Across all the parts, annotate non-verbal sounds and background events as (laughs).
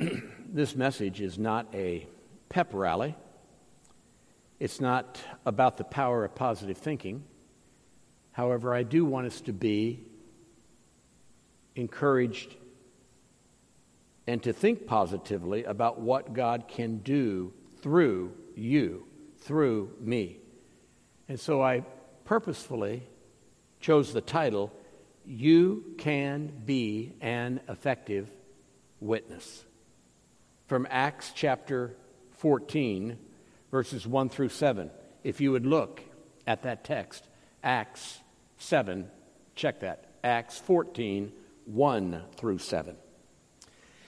(clears throat) this message is not a pep rally. It's not about the power of positive thinking. However, I do want us to be encouraged and to think positively about what God can do through you, through me. And so I purposefully chose the title, You Can Be an Effective Witness. From Acts chapter 14, verses 1 through 7. If you would look at that text, Acts 7, check that. Acts 14, 1 through 7.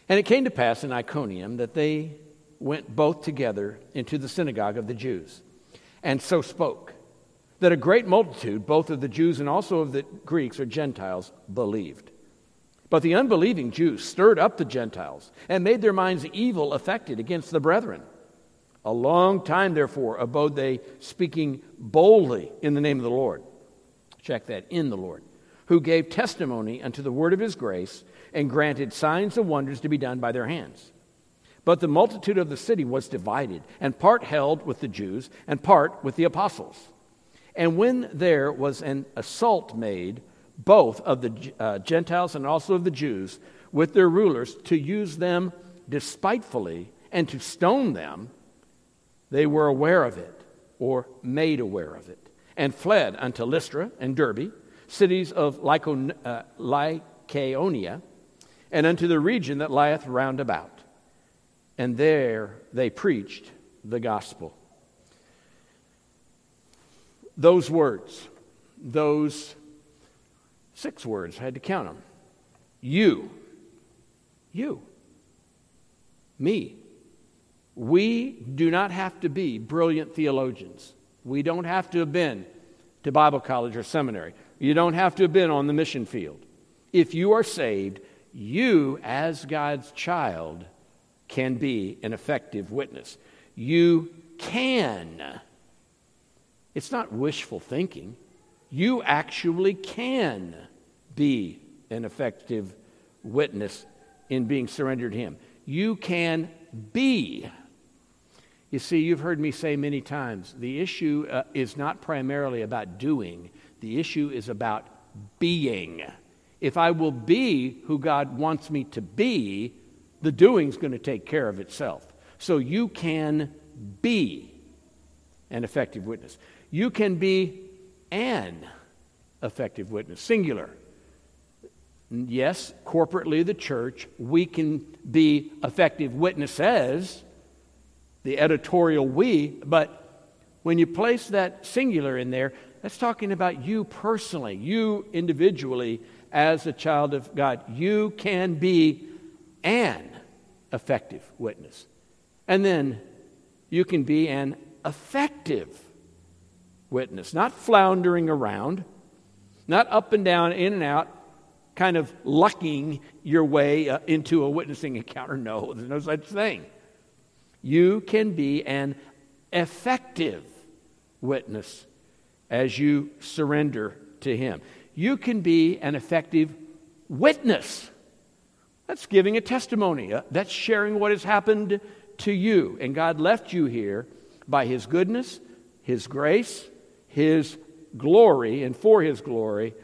And it came to pass in Iconium that they went both together into the synagogue of the Jews, and so spoke, that a great multitude, both of the Jews and also of the Greeks or Gentiles, believed. But the unbelieving Jews stirred up the Gentiles and made their minds evil affected against the brethren. A long time, therefore, abode they speaking boldly in the name of the Lord. Check that, in the Lord, who gave testimony unto the word of his grace and granted signs and wonders to be done by their hands. But the multitude of the city was divided, and part held with the Jews, and part with the apostles. And when there was an assault made, both of the uh, Gentiles and also of the Jews, with their rulers, to use them despitefully and to stone them, they were aware of it, or made aware of it, and fled unto Lystra and Derbe, cities of Lycon- uh, Lycaonia, and unto the region that lieth round about. And there they preached the gospel. Those words, those six words, I had to count them. You, you, me, we do not have to be brilliant theologians. We don't have to have been to Bible college or seminary. You don't have to have been on the mission field. If you are saved, you, as God's child, can be an effective witness. You can. It's not wishful thinking. You actually can be an effective witness in being surrendered to Him. You can be you see, you've heard me say many times the issue uh, is not primarily about doing, the issue is about being. If I will be who God wants me to be, the doing's going to take care of itself. So you can be an effective witness. You can be an effective witness, singular. Yes, corporately, the church, we can be effective witnesses the editorial we, but when you place that singular in there, that's talking about you personally, you individually as a child of God. You can be an effective witness. And then you can be an effective witness, not floundering around, not up and down, in and out, kind of lucking your way uh, into a witnessing encounter. (laughs) No, there's no such thing. You can be an effective witness as you surrender to Him. You can be an effective witness. That's giving a testimony. Uh, that's sharing what has happened to you. And God left you here by His goodness, His grace, His glory, and for His glory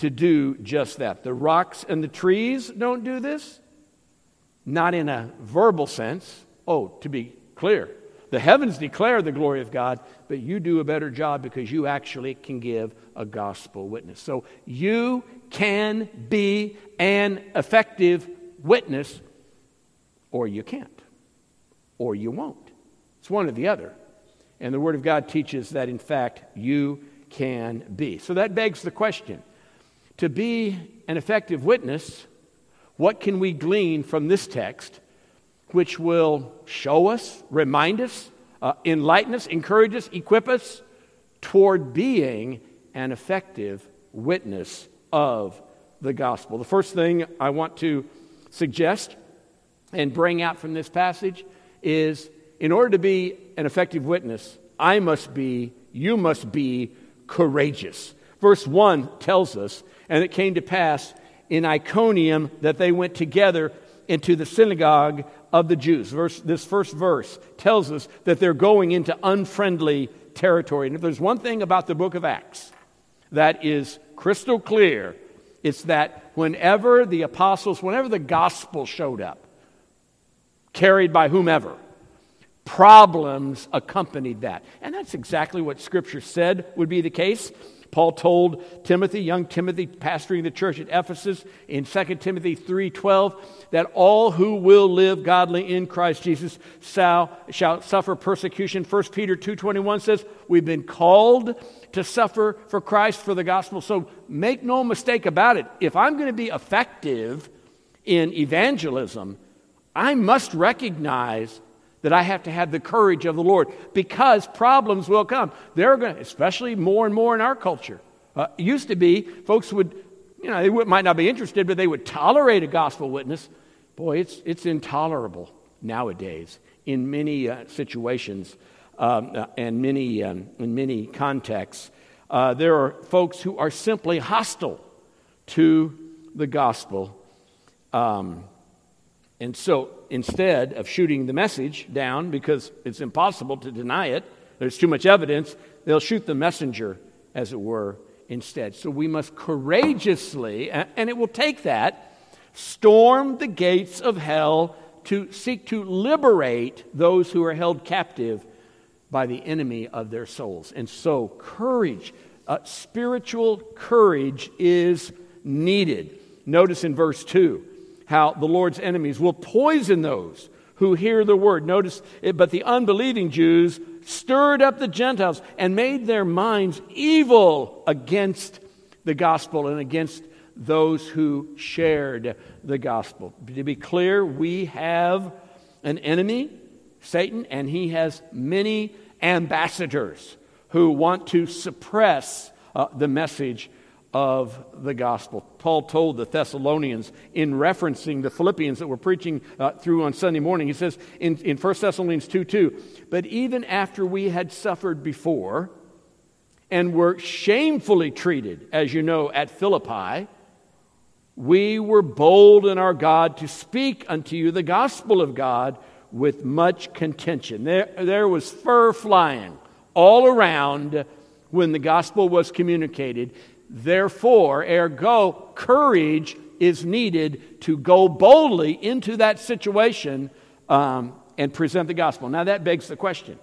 to do just that. The rocks and the trees don't do this, not in a verbal sense, Oh, to be clear, the heavens declare the glory of God, but you do a better job because you actually can give a gospel witness. So you can be an effective witness, or you can't, or you won't. It's one or the other. And the Word of God teaches that, in fact, you can be. So that begs the question to be an effective witness, what can we glean from this text which will show us, remind us, uh, enlighten us, encourage us, equip us toward being an effective witness of the gospel. The first thing I want to suggest and bring out from this passage is in order to be an effective witness, I must be, you must be courageous. Verse 1 tells us, and it came to pass in Iconium that they went together into the synagogue of the Jews. Verse, this first verse tells us that they're going into unfriendly territory. And if there's one thing about the book of Acts that is crystal clear, it's that whenever the apostles, whenever the gospel showed up, carried by whomever, problems accompanied that. And that's exactly what Scripture said would be the case. Paul told Timothy, young Timothy, pastoring the church at Ephesus in 2 Timothy 3:12, that all who will live godly in Christ Jesus shall, shall suffer persecution. 1 Peter 2:21 says, "We've been called to suffer for Christ for the gospel." So make no mistake about it. If I'm going to be effective in evangelism, I must recognize that I have to have the courage of the Lord because problems will come. They're going to, especially more and more in our culture. Uh, used to be folks would, you know, they would, might not be interested, but they would tolerate a gospel witness. Boy, it's, it's intolerable nowadays in many uh, situations um, uh, and many, um, in many contexts. Uh, there are folks who are simply hostile to the gospel. Um, and so instead of shooting the message down because it's impossible to deny it, there's too much evidence, they'll shoot the messenger, as it were, instead. So we must courageously, and it will take that, storm the gates of hell to seek to liberate those who are held captive by the enemy of their souls. And so, courage, uh, spiritual courage is needed. Notice in verse 2 how the Lord's enemies will poison those who hear the word. Notice, it, but the unbelieving Jews stirred up the Gentiles and made their minds evil against the gospel and against those who shared the gospel. To be clear, we have an enemy, Satan, and he has many ambassadors who want to suppress uh, the message of the gospel. Paul told the Thessalonians in referencing the Philippians that we're preaching uh, through on Sunday morning, he says in, in 1 Thessalonians 2 2, but even after we had suffered before and were shamefully treated, as you know, at Philippi, we were bold in our God to speak unto you the gospel of God with much contention. There, there was fur flying all around when the gospel was communicated. Therefore, ergo, courage is needed to go boldly into that situation um, and present the gospel. Now, that begs the question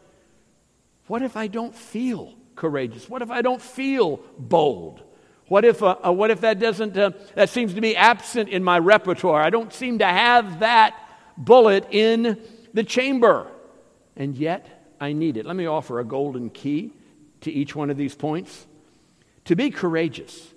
what if I don't feel courageous? What if I don't feel bold? What if, uh, uh, what if that doesn't, uh, that seems to be absent in my repertoire? I don't seem to have that bullet in the chamber. And yet, I need it. Let me offer a golden key to each one of these points to be courageous.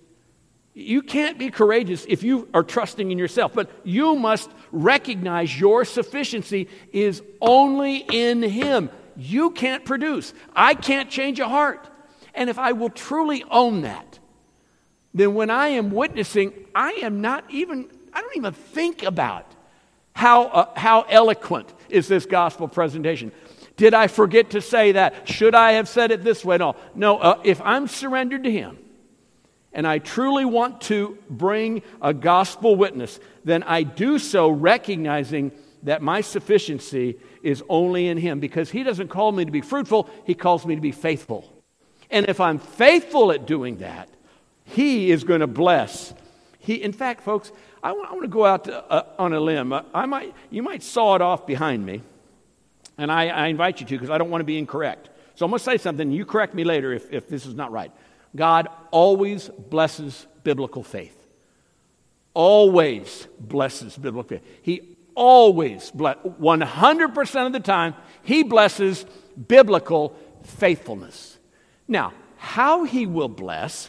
You can't be courageous if you are trusting in yourself, but you must recognize your sufficiency is only in Him. You can't produce. I can't change a heart. And if I will truly own that, then when I am witnessing, I am not even, I don't even think about how, uh, how eloquent is this gospel presentation. Did I forget to say that? Should I have said it this way? No. No, uh, if I'm surrendered to Him and I truly want to bring a gospel witness, then I do so recognizing that my sufficiency is only in Him because He doesn't call me to be fruitful, He calls me to be faithful. And if I'm faithful at doing that, He is going to bless. He, in fact, folks, I want, I want to go out to, uh, on a limb. I might, you might saw it off behind me. And I, I invite you to because I don't want to be incorrect. So I'm going to say something. You correct me later if, if this is not right. God always blesses biblical faith. Always blesses biblical faith. He always, bless, 100% of the time, He blesses biblical faithfulness. Now, how He will bless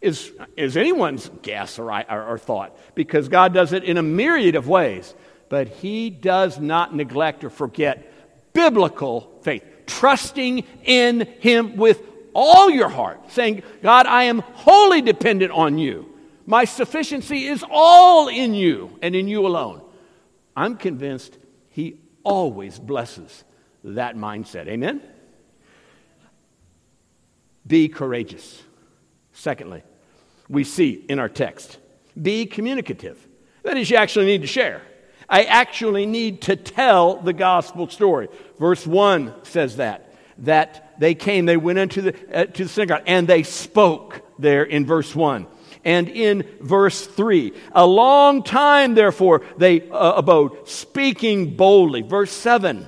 is, is anyone's guess or, or, or thought because God does it in a myriad of ways but he does not neglect or forget biblical faith, trusting in him with all your heart, saying, God, I am wholly dependent on you. My sufficiency is all in you and in you alone. I'm convinced he always blesses that mindset. Amen? Be courageous. Secondly, we see in our text, be communicative. That is, you actually need to share. I actually need to tell the gospel story. Verse 1 says that. That they came, they went into the, uh, to the synagogue, and they spoke there in verse 1. And in verse 3, a long time, therefore, they uh, abode, speaking boldly. Verse 7,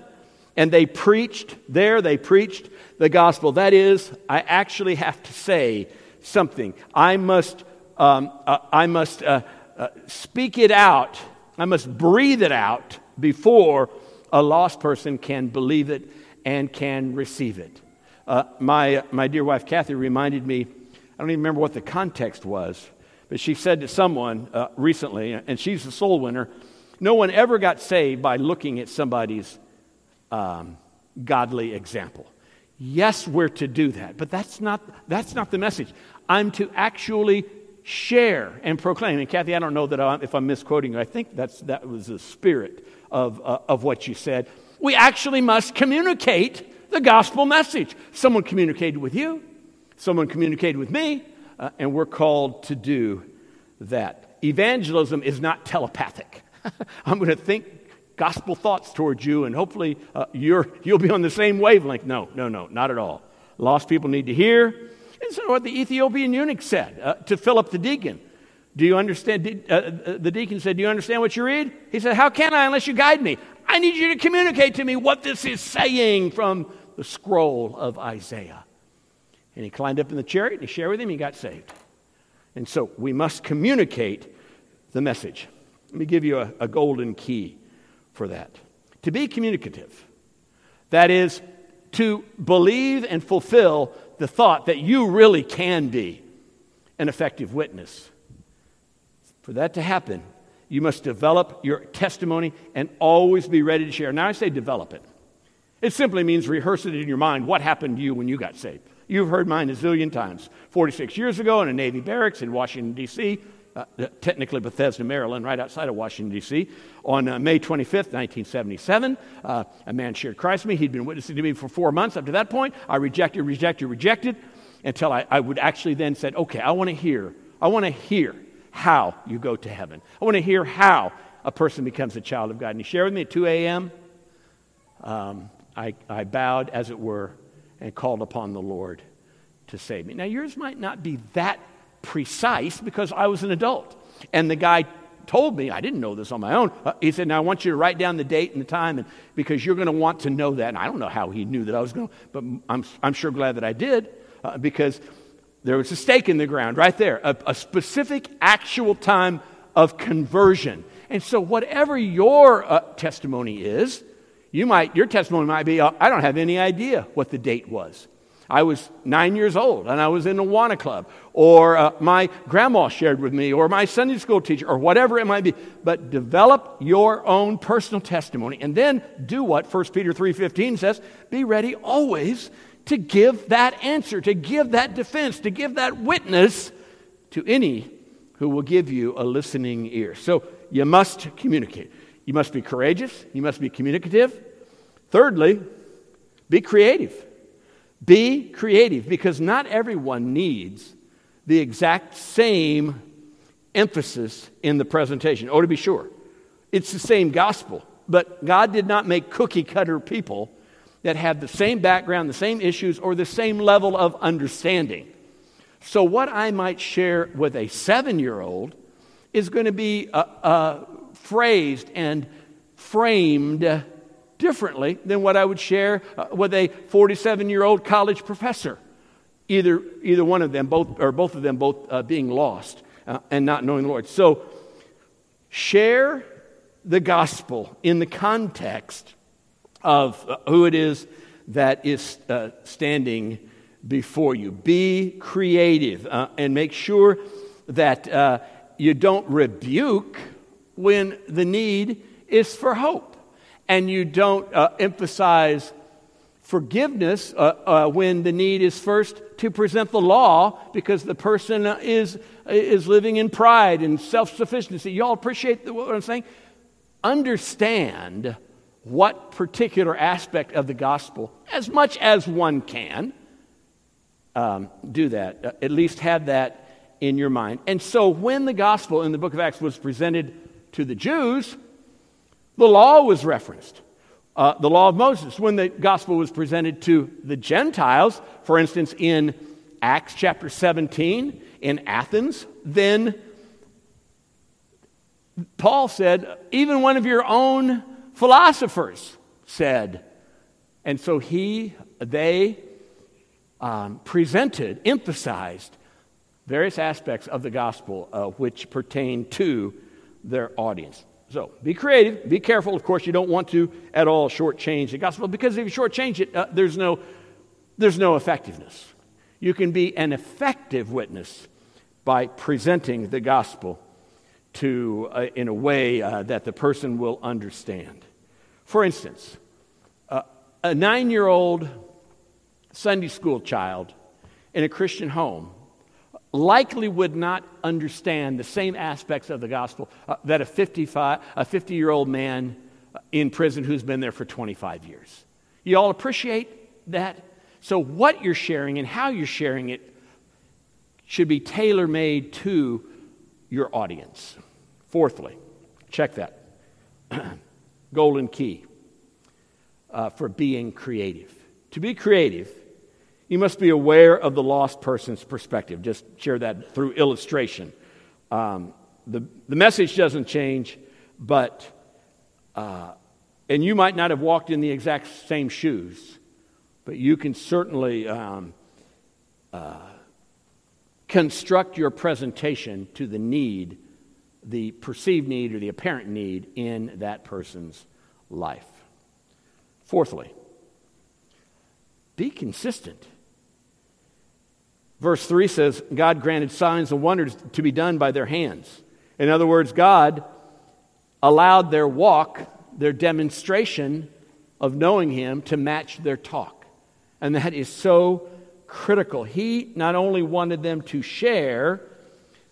and they preached there, they preached the gospel. That is, I actually have to say something. I must, um, uh, I must uh, uh, speak it out I must breathe it out before a lost person can believe it and can receive it. Uh, my, my dear wife Kathy reminded me, I don't even remember what the context was, but she said to someone uh, recently, and she's a soul winner, no one ever got saved by looking at somebody's um, godly example. Yes, we're to do that, but that's not, that's not the message. I'm to actually share and proclaim. And Kathy, I don't know that I'm, if I'm misquoting you. I think that's, that was the spirit of, uh, of what you said. We actually must communicate the gospel message. Someone communicated with you, someone communicated with me, uh, and we're called to do that. Evangelism is not telepathic. (laughs) I'm going to think gospel thoughts towards you, and hopefully uh, you're, you'll be on the same wavelength. No, no, no, not at all. Lost people need to hear, Listen to what the Ethiopian eunuch said uh, to Philip the deacon. Do you understand? Uh, uh, the deacon said, Do you understand what you read? He said, How can I unless you guide me? I need you to communicate to me what this is saying from the scroll of Isaiah. And he climbed up in the chariot and he shared with him, he got saved. And so we must communicate the message. Let me give you a, a golden key for that. To be communicative, that is, to believe and fulfill the thought that you really can be an effective witness. For that to happen, you must develop your testimony and always be ready to share. Now, I say develop it. It simply means rehearse it in your mind what happened to you when you got saved. You've heard mine a zillion times. 46 years ago in a Navy barracks in Washington, D.C., uh, technically Bethesda, Maryland, right outside of Washington, D.C. On uh, May 25th, 1977, uh, a man shared Christ with me. He'd been witnessing to me for four months. Up to that point, I rejected, rejected, rejected until I, I would actually then said, okay, I want to hear. I want to hear how you go to heaven. I want to hear how a person becomes a child of God. And he shared with me at 2 a.m. Um, I, I bowed, as it were, and called upon the Lord to save me. Now, yours might not be that precise because I was an adult. And the guy told me, I didn't know this on my own. Uh, he said, Now I want you to write down the date and the time and, because you're going to want to know that. And I don't know how he knew that I was going to, but I'm, I'm sure glad that I did uh, because there was a stake in the ground right there, a, a specific actual time of conversion. And so, whatever your uh, testimony is, you might, your testimony might be, uh, I don't have any idea what the date was. I was nine years old and I was in a Awana club, or uh, my grandma shared with me, or my Sunday school teacher, or whatever it might be. But develop your own personal testimony and then do what 1 Peter 3.15 says, be ready always to give that answer, to give that defense, to give that witness to any who will give you a listening ear. So you must communicate. You must be courageous, you must be communicative. Thirdly, be creative. Be creative because not everyone needs the exact same emphasis in the presentation. Oh, to be sure, it's the same gospel, but God did not make cookie cutter people that have the same background, the same issues, or the same level of understanding. So, what I might share with a seven year old is going to be uh, uh, phrased and framed differently than what I would share uh, with a 47 year old college professor. Either, either one of them, both, or both of them, both uh, being lost uh, and not knowing the Lord. So, share the gospel in the context of uh, who it is that is uh, standing before you. Be creative uh, and make sure that you don't rebuke when the need is for hope and you don't uh, emphasize forgiveness uh, uh, when the need is first to present the law because the person is, is living in pride and self sufficiency. Y'all appreciate the, what I'm saying? Understand what particular aspect of the gospel, as much as one can, um, do that. Uh, at least have that in your mind. And so when the gospel in the book of Acts was presented to the Jews, The law was referenced. Uh, the law of Moses, when the gospel was presented to the Gentiles, for instance, in Acts chapter 17 in Athens, then Paul said, even one of your own philosophers said. And so he, they um, presented, emphasized various aspects of the gospel uh, which pertain to their audience. So be creative, be careful. Of course, you don't want to at all shortchange the gospel because if you shortchange it, uh, there's, no, there's no effectiveness. You can be an effective witness by presenting the gospel to, uh, in a way uh, that the person will understand. For instance, uh, a nine year old Sunday school child in a Christian home likely would not understand the same aspects of the gospel uh, that a 55 a 50 year old man in prison who's been there for 25 years. You all appreciate that? So what you're sharing and how you're sharing it should be tailor made to your audience. Fourthly check that. (clears throat) Golden key uh, for being creative. To be creative you must be aware of the lost person's perspective. Just share that through illustration. Um, the, the message doesn't change, but, uh, and you might not have walked in the exact same shoes, but you can certainly um, uh, construct your presentation to the need, the perceived need or the apparent need in that person's life. Fourthly, be consistent. Verse 3 says, God granted signs and wonders to be done by their hands. In other words, God allowed their walk, their demonstration of knowing Him, to match their talk. And that is so critical. He not only wanted them to share,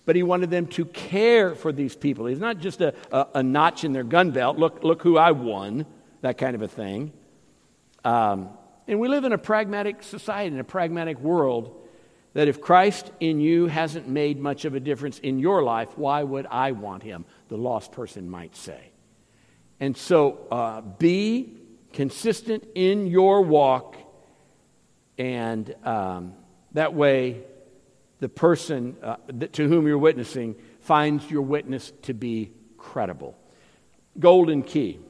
but He wanted them to care for these people. He's not just a, a, a notch in their gun belt, look, look who I won, that kind of a thing. Um, and we live in a pragmatic society, in a pragmatic world that if Christ in you hasn't made much of a difference in your life, why would I want him? The lost person might say. And so uh, be consistent in your walk, and um, that way the person uh, to whom you're witnessing finds your witness to be credible. Golden key.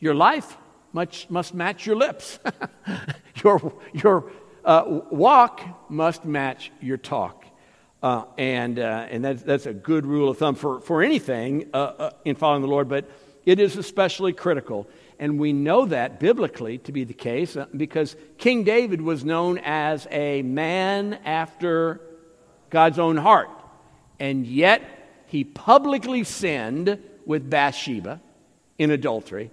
Your life much, must match your lips. (laughs) your, your, uh, walk must match your talk. Uh, and uh, and that's, that's a good rule of thumb for, for anything uh, uh, in following the Lord, but it is especially critical. And we know that biblically to be the case because King David was known as a man after God's own heart. And yet he publicly sinned with Bathsheba in adultery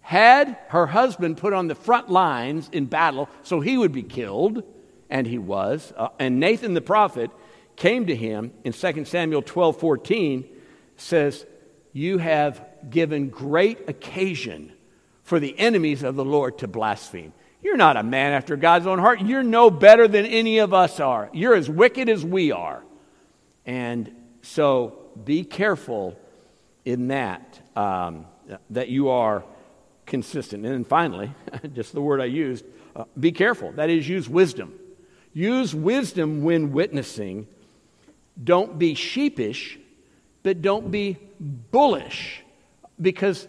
had her husband put on the front lines in battle so he would be killed, and he was. Uh, and Nathan the prophet came to him in 2 Samuel 12 14, says, You have given great occasion for the enemies of the Lord to blaspheme. You're not a man after God's own heart. You're no better than any of us are. You're as wicked as we are. And so be careful in that, um, that you are consistent. And then finally, (laughs) just the word I used, uh, be careful. That is, use wisdom. Use wisdom when witnessing. Don't be sheepish, but don't be bullish, because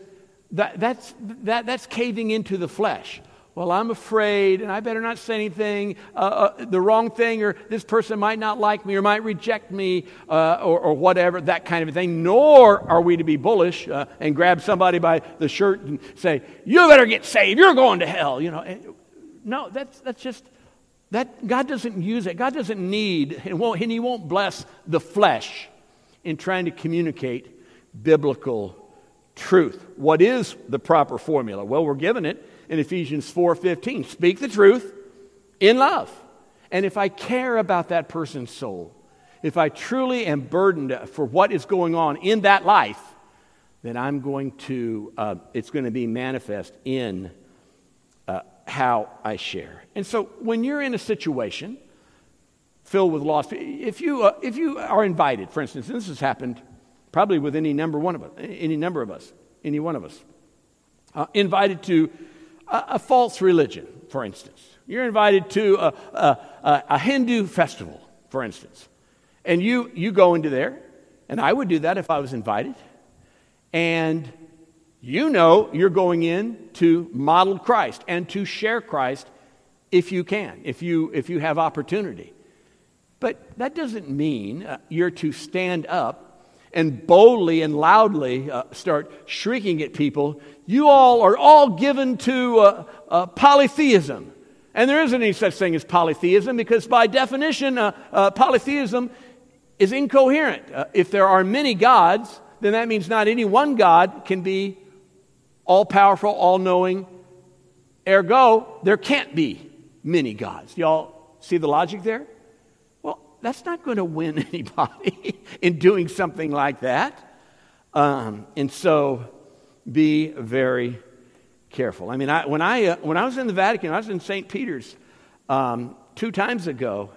that, that's, that, that's caving into the flesh well, I'm afraid, and I better not say anything, uh, uh, the wrong thing, or this person might not like me, or might reject me, uh, or, or, whatever, that kind of thing. Nor are we to be bullish uh, and grab somebody by the shirt and say, You better get saved, you're going to hell. You know, no, that's, that's just, that, God doesn't use it. God doesn't need, and, won't, and He won't bless the flesh in trying to communicate biblical truth. What is the proper formula? Well, we're given it in Ephesians 4:15. Speak the truth in love. And if I care about that person's soul, if I truly am burdened for what is going on in that life, then I'm going to, uh, it's going to be manifest in uh, how I share. And so when you're in a situation filled with loss, if you, uh, if you are invited, for instance, and this has happened probably with any number one of us, any number of us, any one of us. Uh, invited to a, a, false religion, for instance. You're invited to a, a, a Hindu festival, for instance. And you, you go into there, and I would do that if I was invited. And you know you're going in to model Christ and to share Christ if you can, if you, if you have opportunity. But that doesn't mean uh, you're to stand up and boldly and loudly uh, start shrieking at people, you all are all given to uh, uh, polytheism. And there isn't any such thing as polytheism because, by definition, uh, uh, polytheism is incoherent. Uh, if there are many gods, then that means not any one God can be all powerful, all knowing. Ergo, there can't be many gods. Y'all see the logic there? That's not going to win (laughs) anybody in doing something like that. Um, and so be very careful. I mean, I, when, I, uh, when I was in the Vatican, I was in St. Peter's um, two times ago,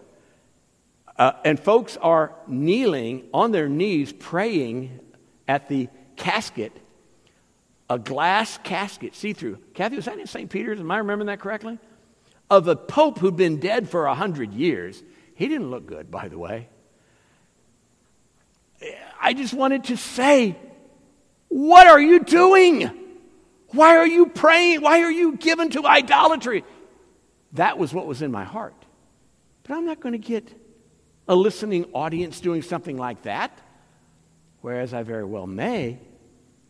uh, and folks are kneeling on their knees praying at the casket, a glass casket, see through. Kathy, was that in St. Peter's? Am I remembering that correctly? Of a pope who'd been dead for a hundred years he didn't look good, by the way. I just wanted to say, what are you doing? Why are you praying? Why are you given to idolatry? That was what was in my heart. But I'm not going to get a listening audience doing something like that, whereas I very well may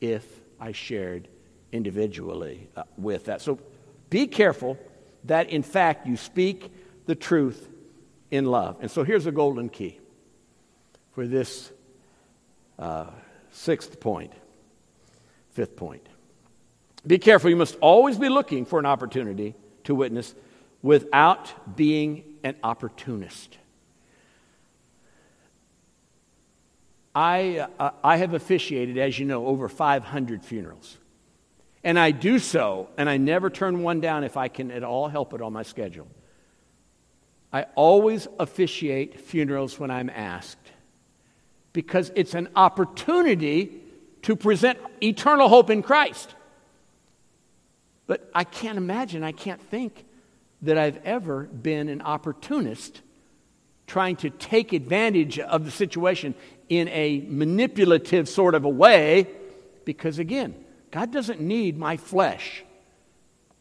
if I shared individually uh, with that. So be careful that, in fact, you speak the truth in love. And so here's a golden key for this uh, sixth point, fifth point. Be careful, you must always be looking for an opportunity to witness without being an opportunist. I, uh, I have officiated, as you know, over 500 funerals. And I do so, and I never turn one down if I can at all help it on my schedule. I always officiate funerals when I'm asked because it's an opportunity to present eternal hope in Christ. But I can't imagine, I can't think that I've ever been an opportunist trying to take advantage of the situation in a manipulative sort of a way because, again, God doesn't need my flesh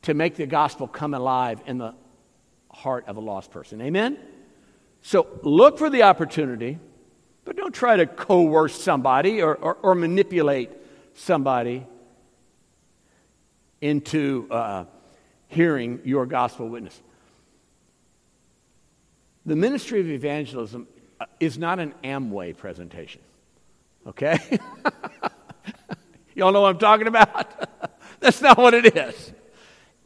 to make the gospel come alive in the heart of a lost person. Amen? So look for the opportunity, but don't try to coerce somebody or, or, or manipulate somebody into uh, hearing your gospel witness. The ministry of evangelism uh, is not an Amway presentation, okay? (laughs) Y'all know what I'm talking about? (laughs) That's not what it is.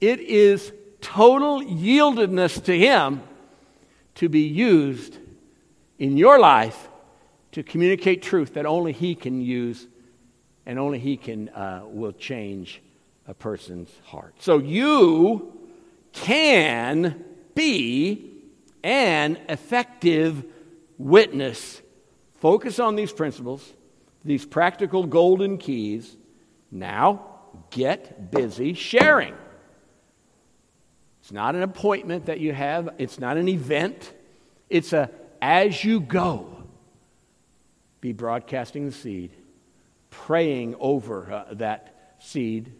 It is total yieldedness to Him to be used in your life to communicate truth that only He can use and only He can uh, will change a person's heart. So you can be an effective witness. Focus on these principles, these practical golden keys. Now, get busy sharing. It's not an appointment that you have, it's not an event. It's a as you go, be broadcasting the seed, praying over uh, that seed,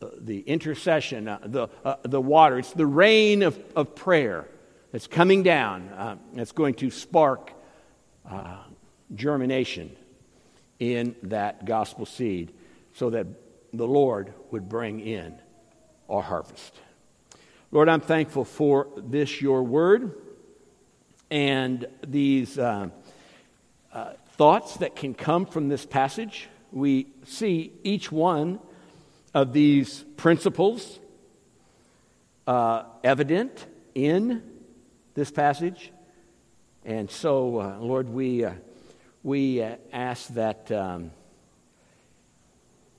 uh, the intercession, uh, the, uh, the water. It's the rain of, of prayer that's coming down, uh, that's going to spark uh, germination in that gospel seed so that the Lord would bring in our harvest. Lord, I'm thankful for this, your word, and these uh, uh, thoughts that can come from this passage. We see each one of these principles uh, evident in this passage. And so, uh, Lord, we, uh, we uh, ask that, um,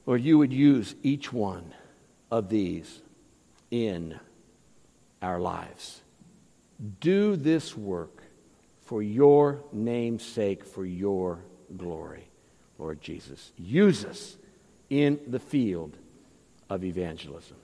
Lord, you would use each one of these in our lives. Do this work for your name's sake, for your glory, Lord Jesus. Use us in the field of evangelism.